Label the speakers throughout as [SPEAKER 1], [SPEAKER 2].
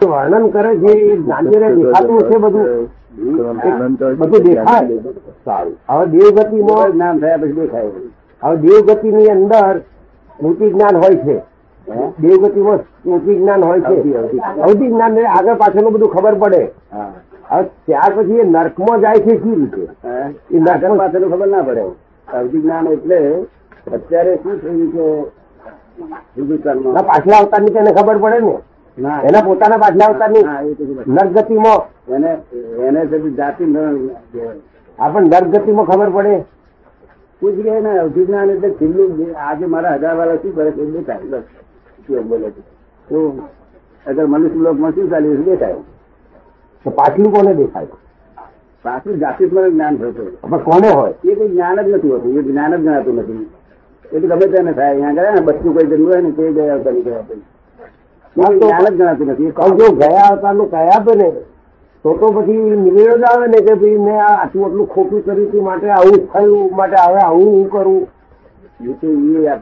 [SPEAKER 1] વર્ણન કરે છે એ જ્ઞાનીઓને દેખાતું છે બધું. બધું દેખાય. સારું હવે દેવગતિમાં
[SPEAKER 2] જ્ઞાન થયા પછી દેખાય.
[SPEAKER 1] હવે દેવગતિની અંદર સ્મૃતિ જ્ઞાન હોય છે. દેવગતિમાં સ્મૃતિ જ્ઞાન હોય છે.
[SPEAKER 2] અવધિ,
[SPEAKER 1] જ્ઞાન ને આગળ પાછળનું બધું ખબર પડે. હવે ત્યાર પછી એ નર્કમાં જાય છે શી રીતે. એ
[SPEAKER 2] નર્ક પાછળનું ખબર ના પડે. અવધિ જ્ઞાન એટલે અત્યારે શું થયું
[SPEAKER 1] કે પાછલા અવતારની તેને ખબર પડે ના. એના પોતાના પાછલા અવતારની નરગતિમાં.
[SPEAKER 2] એને એને જાતિ
[SPEAKER 1] આપણ નરગતિમાં ખબર પડે.
[SPEAKER 2] પૂછી ગયા ને અવધિ જ્ઞાન એટલે છેલ્લું આજે મારા હજાર વાળા શું કરે છે થાય શું બોલે છે. તો અગર મનુષ્ય લોકમાં શું ચાલ્યું છે દેખાય.
[SPEAKER 1] તો પાછલું કોને દેખાય?
[SPEAKER 2] પાછલું જાતિસ્મરણ જ્ઞાન થતું
[SPEAKER 1] પણ કોને હોય?
[SPEAKER 2] એ કોઈ જ્ઞાન જ નથી હોતું એ જ્ઞાન જ ગણાતું નથી. એ તો ગમે તેને થાય. અહીંયા ગયા ને બચ્ચું કોઈ જન્મ હોય ને તે ગયા કરી ગયા પછી. જ્ઞાન જ
[SPEAKER 1] ગયા અવતારનું ને તો તો પછી નિવેડો જ આવે ને કે ભાઈ મેં આટલું આટલું ખોટું કર્યું હતું માટે આવું થયું માટે હવે આવું હું કરું.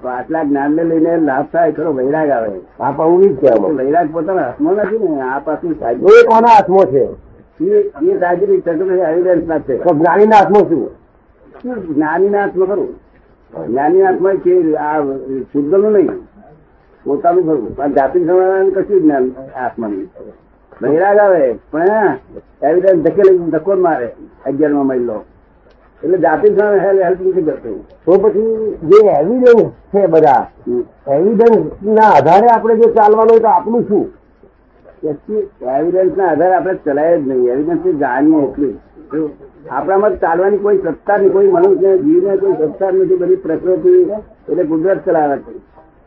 [SPEAKER 2] આટલા જ્ઞાનને લઈને લાભ થાય ખરો વૈરાગ આવે.
[SPEAKER 1] આ પણ જ છે.
[SPEAKER 2] વૈરાગ પોતાના હાથમાં નથી ને આ પાછું સાહેબ
[SPEAKER 1] એ કોના હાથમાં છે?
[SPEAKER 2] એ સાહજિક એવિડન્સ ના છે.
[SPEAKER 1] તો જ્ઞાનીના હાથમાં શું?
[SPEAKER 2] જ્ઞાનીના હાથમાં ખરું. જ્ઞાનીના હાથમાં કે આ શુદ્ધનું નહીં. પોતાનું ખરું પણ જાતિ સમાધાન કશું જ્ઞાન આત્માનું નહીં. વૈરાગ આવે પણ એવિડન્સ ધકેલી ધક્કો જ મારે. અગિયારમાં મહિલો. એટલે જાતિ હેલ્પ નથી કરતું.
[SPEAKER 1] તો પછી જે એવિડન્સ છે બધા. એવિડન્સ ના આધારે આપણે જો ચાલવાનું હોય તો આપણું શું?
[SPEAKER 2] એવિડન્સ ના આધારે આપણે ચલાય જ નહીં. એવિડન્સથી જાણીએ એટલું. આપણામાં ચાલવાની કોઈ સત્તા નહીં. કોઈ મનુષ્ય જીવને કોઈ સત્તા નથી. બધી પ્રકૃતિ એટલે કુદરત ચલાવે છે.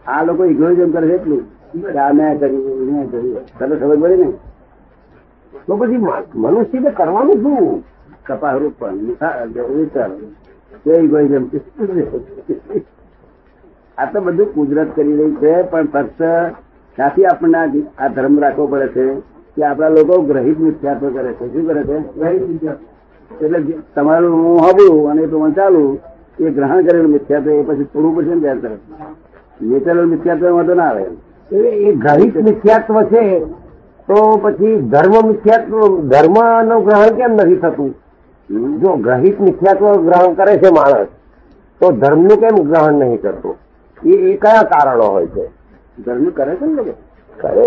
[SPEAKER 2] આ લોકો ઇગ્નોરિઝમ કરે છે એટલું કે આ મેં કર્યું મેં કર્યું. તને ખબર પડી ને?
[SPEAKER 1] તો પછી મ- કરવાનું શું?
[SPEAKER 2] કપાહરૂપ પણ. વિચાર આ તો બધું કુદરત કરી રહી છે પણ ફક્ત ત્યાંથી આપણને આ- ધર્મ રાખવો પડે છે કે આપણા લોકો ગ્રહિત મિથ્યાત્વ કરે છે. શું કરે છે? એટલે તમારું હું હબું અને એ પ્રમાણે ચાલુ એ ગ્રહણ કરેલું મિથ્યાત્વ એ પછી થોડું પડશે ને ત્યાં તરફ. નેચરલ મિથ્યાત્વ વાંધો ના આવે
[SPEAKER 1] એ ગ્રહિત મિથ્યાત્વ છે તો પછી ધર્મ મિથ્યાત્વ ધર્મનું ગ્રહણ કેમ નથી થતું જો ગ્રહિત મિથ્યાત્વ ગ્રહણ કરે છે માણસ તો ધર્મનું કેમ ગ્રહણ નહીં કરતો એ એ કયા કારણો હોય છે
[SPEAKER 2] ધર્મ કરે છે ને
[SPEAKER 1] કરે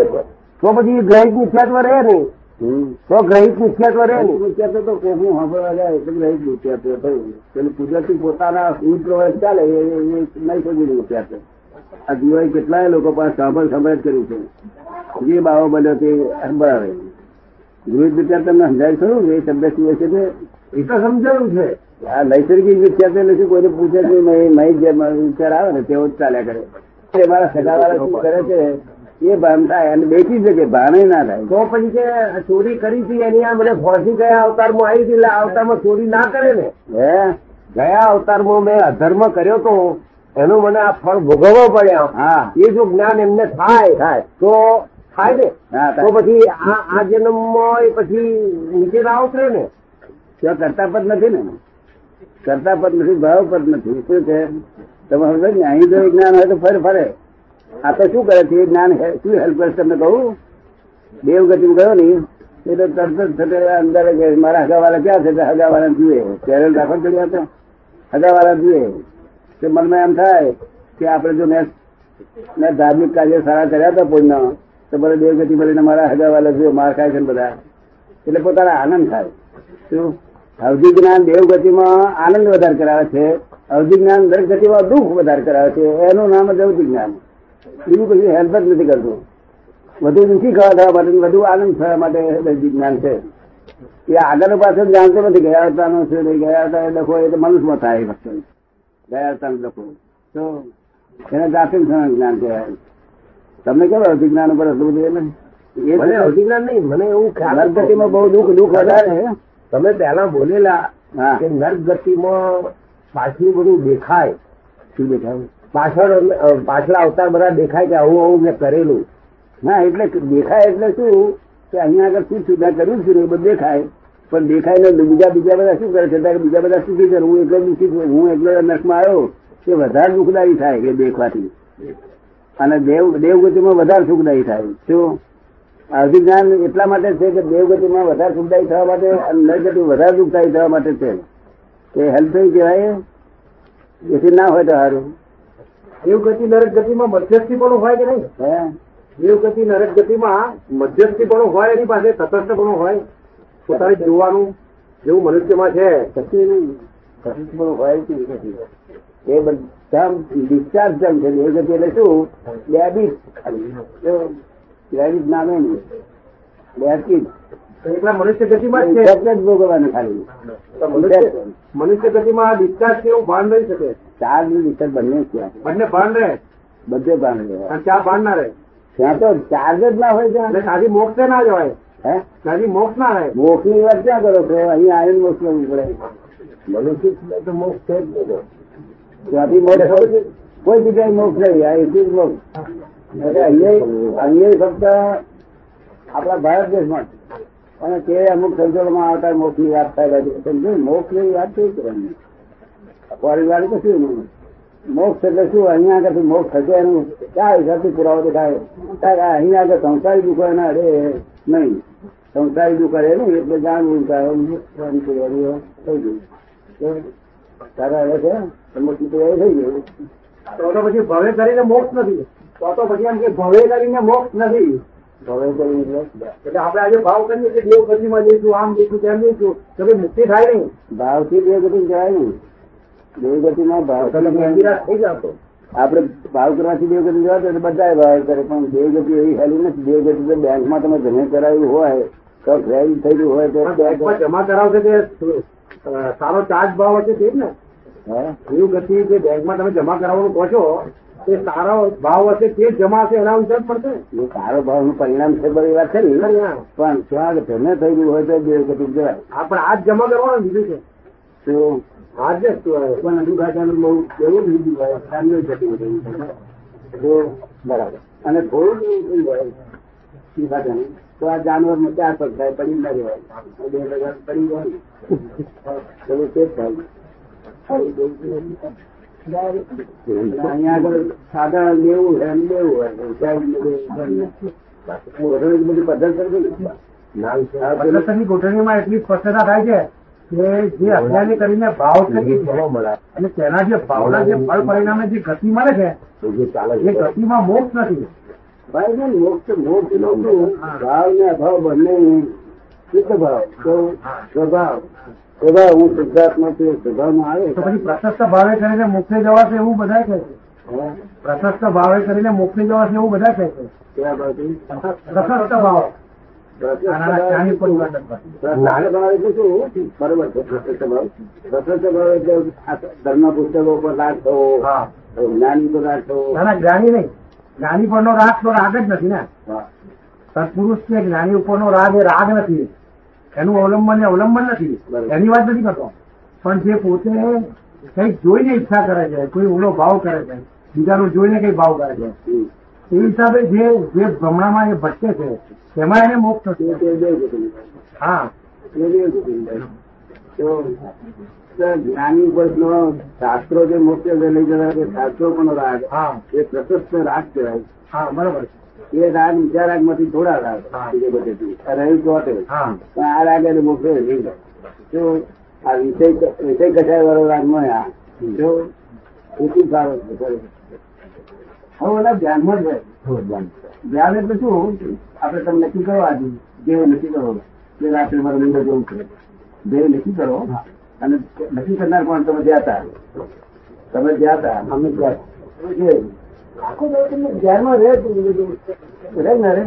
[SPEAKER 1] તો પછી ગ્રહિત મિથ્યાત્વ રહે નહીં. તો ગ્રહિત મિથ્યાત્વ રહે નહીં
[SPEAKER 2] મિથ્યાત્વ તો કોકનું સાંભળવા જાય એટલે ગ્રહિત મિથ્યાત્વ થયું પેલું કુદરતી પોતાના ઉચ્ચ પ્રવાસ ચાલે એ નહીં સમજી મિથ્યાત્વ આ જીવાય કેટલાય લોકો પાસે સાંભળ સાંભળ જ કર્યું છે. જે બાવો બન્યો તે બરાબર વિવિધ વિચાર તમને સમજાય ખરું? એ શબ્દ શું છે તે?
[SPEAKER 1] એ તો સમજાયું છે.
[SPEAKER 2] આ નૈસર્ગિક વિચાર તો નથી કોઈને પૂછે કે નહીં જે વિચાર આવે ને તેવો જ ચાલ્યા કરે. મારા સગાવાળા શું કરે છે એ ભાન થાય અને બેઠી શકે ભાને ના થાય.
[SPEAKER 1] તો પછી કે ચોરી કરી હતી એની આ મને ફોસી ગયા અવતારમાં આવી હતી એટલે અવતારમાં ચોરી ના કરે ને.
[SPEAKER 2] હે?
[SPEAKER 1] ગયા અવતારમાં મેં અધર્મ કર્યો તો એનું મને આ ફળ ભોગવવો
[SPEAKER 2] પડે
[SPEAKER 1] એ જો જ્ઞાન એમને થાય
[SPEAKER 2] થાય.
[SPEAKER 1] તો થાય ને. તો પછી આ જન્મ એ પછી નીચે ના ઉતરે ને.
[SPEAKER 2] ત્યાં કરતા પદ નથી ને. કરતા પદ નથી ભાવ પદ નથી. શું છે? તમે સમજો ને અહીં જો જ્ઞાન હોય તો ફરે ફરે. આ તો શું કરે છે? એ જ્ઞાન શું હેલ્પ કરે તમને કહું? દેવગતિ ગયો ને એટલે તરત જ થતે અંદર કે મારા હગાવાળા ક્યાં છે? હગાવાળા જુએ. ચેરલ રાખો ચડ્યા તો. હગાવાળા જુએ. તે મનમાં એમ થાય કે આપણે જો મેં મેં ધાર્મિક કાર્ય સારા કર્યા હતા પુણ્ય તો બધા દેવગતિ મળીને મારા હગાવાલા જો માર ખાય છે ને બધા. એટલે પોતાના આનંદ થાય. શું? અવધિ જ્ઞાન દેવગતિમાં આનંદ વધારે કરાવે છે. અવધિ જ્ઞાન દરેક ગતિમાં દુઃખ વધારે કરાવે છે. એનું નામ જ અવધિ જ્ઞાન. બીજું કશું હેલ્પ જ નથી કરતું. વધુ દુઃખી ખાવા થવા માટે, વધુ આનંદ થવા માટે અવધિ જ્ઞાન છે. એ આગળ પાછળ જાણતો નથી. ગયા હતા નહીં ગયા એ લખો એ તો મનુષ્યમાં થાય ફક્ત ગયા અવતાર લખો તો એને જાતે જ્ઞાન કહેવાય. તમને કેવું અવધિ જ્ઞાન ઉપર એટલું બધું એને એ
[SPEAKER 1] મને અધિજ્ઞાન નહીં મને એવું ખ્યાલ હતો.
[SPEAKER 2] ગતિમાં બહુ દુઃખ દુઃખ વધારે
[SPEAKER 1] તમે પહેલા બોલેલા કે નર્ક ગતિમાં પાછલું બધું દેખાય.
[SPEAKER 2] શું દેખાય?
[SPEAKER 1] પાછળ પાછળ પાછલા અવતાર બધા દેખાય કે આવું આવું મેં કરેલું.
[SPEAKER 2] ના એટલે દેખાય એટલે શું? કે અહીંયા આગળ શું સુધા કર્યું છે એ બધું દેખાય. પણ દેખાય ને બીજા બીજા બધા શું કરે છે? બીજા બધા સુખી છે હું એકલો દુઃખી છું હું એકલો નર્કમાં આવ્યો કે વધારે દુઃખદાયી થાય એ દેખવાથી. અને દેવ દેવગતિમાં વધારે સુખદાયી થાય. શું? અડધી જ્ઞાન એટલા માટે છે કે દેવગતિમાં વધારે સુખદાયી થવા માટે અને નરગતિ વધારે દુઃખદાયી થવા માટે છે. કે હેલ્પ થઈ કહેવાય? એથી ના હોય તો સારું.
[SPEAKER 3] દેવગતિ નરક ગતિમાં મધ્યસ્થી પણ હોય કે નહીં?
[SPEAKER 2] હે?
[SPEAKER 3] દેવ ગતિ નરક ગતિમાં મધ્યસ્થી પણ હોય એની પાસે તટસ્થ પણ હોય. પોતાને જોવાનું જેવું મનુષ્યમાં છે.
[SPEAKER 2] કશું નહીં કશું પણ હોય જ નહીં. એ બધા ડિસ્ચાર્જ જમ છે દેવગતિ એટલે શું? ડેબિટ ક્રેડિટ નામે નહીં. ડેબિટ
[SPEAKER 3] એટલા મનુષ્ય ગતિમાં છે.
[SPEAKER 2] જ ભોગવવાનું ખાલી.
[SPEAKER 3] તો મનુષ્ય ગતિમાં ડિસ્ચાર્જ કે એવું ભાન રહી શકે?
[SPEAKER 2] ચાર્જની વિચાર બંને છે
[SPEAKER 3] બંને ભાન રહે?
[SPEAKER 2] બધે ભાન રહે.
[SPEAKER 3] ત્યાં ભાન ના રહે?
[SPEAKER 2] ત્યાં તો ચાર્જ જ ના હોય ત્યાં.
[SPEAKER 3] સાદી મોક્ષે ના જવાય.
[SPEAKER 2] હે?
[SPEAKER 3] મોક્ષ ના રહે
[SPEAKER 2] મોક્ષની વાત ક્યાં કરો છો? અહીંયા આવીને મોક્ષ લેવું પડે.
[SPEAKER 3] મનુષ્ય તો મોક્ષ છે જ નહીં.
[SPEAKER 2] ત્યાંથી મોક્ષ કોઈ જગ્યાએ મોક્ષ નહીં. આ એક જ મોક્ષ. અહીંયા અહીંયા ફક્ત આપણા ભારત દેશમાં. અને તે અમુક સંજોગોમાં આવતા મોક્ષની વાત થાય છે સમજો મોક્ષની વાત કઈ કરવાની. પરિવાર કશું નહીં. મોક્ષ એટલે શું? અહીંયા આગળ મોક્ષ થશે એનું ક્યાં હિસાબથી પુરાવો દેખાય? અહીંયા આગળ સંસારી દુઃખો એના અડે. નહીં. સંસારી દુઃખ કરે ને એટલે જાણવું કે હવે મોક્ષ થવાની તૈયારીઓ થઈ ગયું. તારા હવે છે? તૈયારી થઈ ગયું.
[SPEAKER 3] તો તો પછી ભવે કરીને મોક્ષ નથી. તો તો પછી એમ કે ભવે કરીને મોક્ષ નથી.
[SPEAKER 2] ભવે કરીને એટલે
[SPEAKER 3] આપણે આજે ભાવ કરીએ કે દેવ ગતિમાં જઈશું આમ જઈશું તેમ જઈશું તો ભાઈ મુક્તિ થાય નહીં.
[SPEAKER 2] ભાવથી બે ગતિ જાય નહીં. બે ગતિમાં ભાવ
[SPEAKER 3] થઈ જાવ તો.
[SPEAKER 2] આપણે ભાવ કરવાથી બે ગતિ જવા તો બધા ભાવ કરે પણ બે ગતિ એવી હેલી નથી. બે ગતિ તો બેંકમાં તમે જમે કરાવ્યું હોય તો ક્રેડિટ થયેલું હોય
[SPEAKER 3] તો બેંકમાં જમા કરાવશે તે સારો ચાર્જ ભાવ હશે તે જ ને.
[SPEAKER 2] હે?
[SPEAKER 3] દેવ ગતિ જે બેંકમાં તમે જમા કરાવવાનું કહો છો તે સારો ભાવ હશે તે જ જમા હશે એના ઉપર પડશે
[SPEAKER 2] સારો સારો ભાવનું પરિણામ છે બધી વાત
[SPEAKER 3] છે ને.
[SPEAKER 2] પણ ત્યાં જમે થયેલું હોય તો બે ગતિ જવાય
[SPEAKER 3] હા પણ આજ જમા કરવાનું બીજું છે. જ પણ ખાતાનું બહુ એવું હોય સામે જતી બધું
[SPEAKER 2] બરાબર. અને થોડું એવું ઈ તો આ જાનવરમાં ચાર પગ થાય પડી ના રહેવાય બે પગ પડી જાય. ચલો તે જ થાય. અહીંયા આગળ સાદા લેવું હોય એમ લેવું હોય બધું પદ્ધતિ કરી દીધી.
[SPEAKER 3] પદ્ધતિની ગોઠવણીમાં એટલી સ્પષ્ટતા થાય છે કે જે અજ્ઞાની કરીને ભાવ કરી છે અને તેના જે ભાવના જે ફળ પરિણામે જે ગતિ મળે છે એ ગતિમાં મોક્ષ નથી.
[SPEAKER 2] ભાઈ છે ને, મોક્ષ મોક્ષ નો ભાવ ને અભાવ બંને શુદ્ધ ભાવ. તો સ્વભાવ. સ્વભાવ હું શુદ્ધાત્મા છું સ્વભાવમાં આવે
[SPEAKER 3] તો પછી પ્રશસ્ત ભાવે કરીને મોક્ષે જવાશે એવું બધા કહે છે. પ્રશસ્ત ભાવે કરીને મોક્ષે જવાશે એવું બધા કહે છે? પ્રશસ્ત ભાવ.
[SPEAKER 2] બરોબર છે પ્રશસ્ત ભાવ પ્રશસ્ત ભાવ એટલે આ ધર્મ પુસ્તકો પર રાગ થવો જ્ઞાની પર રાગ થવો.
[SPEAKER 3] ના જ્ઞાની નહીં. જ્ઞાની પરનો રાગ તો રાગ જ નથી ને. સત્પુરુષ ને જ્ઞાની ઉપરનો રાગ એ રાગ નથી. એનું અવલંબન એ અવલંબન નથી. એની વાત નથી કરતો. પણ જે પોતે કંઈક જોઈને ઈચ્છા કરે છે કોઈ ઓલો ભાવ કરે છે બીજાનું જોઈને કઈ ભાવ કરે છે. એ હિસાબે જે જે ભ્રમણામાં એ ભટકે છે તેમાં એને મોક્ષ નથી. હા.
[SPEAKER 2] જ્ઞાની પુરુષનો શાસ્ત્રો જે મુખ્ય લઈ જતા કે શાસ્ત્રો પણ રાગ.
[SPEAKER 3] હા.
[SPEAKER 2] એ પ્રશસ્ત રાગ કહેવાય.
[SPEAKER 3] હા બરોબર
[SPEAKER 2] એ રાગ બીજા રાગમાંથી થોડા રાગ રહ્યું
[SPEAKER 3] હા.
[SPEAKER 2] પણ આ રાગ એને મોક્ષ નહીં જો આ વિષય વિષય કસાય વાળો રાગ નો આ. જો સારો છે. હવે ઓલા ધ્યાનમાં જ હોય ધ્યાન એટલે શું? આપણે તમે નક્કી કરો આજે. જે નક્કી કરો. કે રાત્રે મારે નિંદર જવું છે. જે નક્કી કરો. અને નક્કી કરનાર પણ તમે જ્યાં હતા. તમે જ્યાં હતા. અમે જે આખો ધ્યાનમાં રહે જ બધું. રહે ને રહે?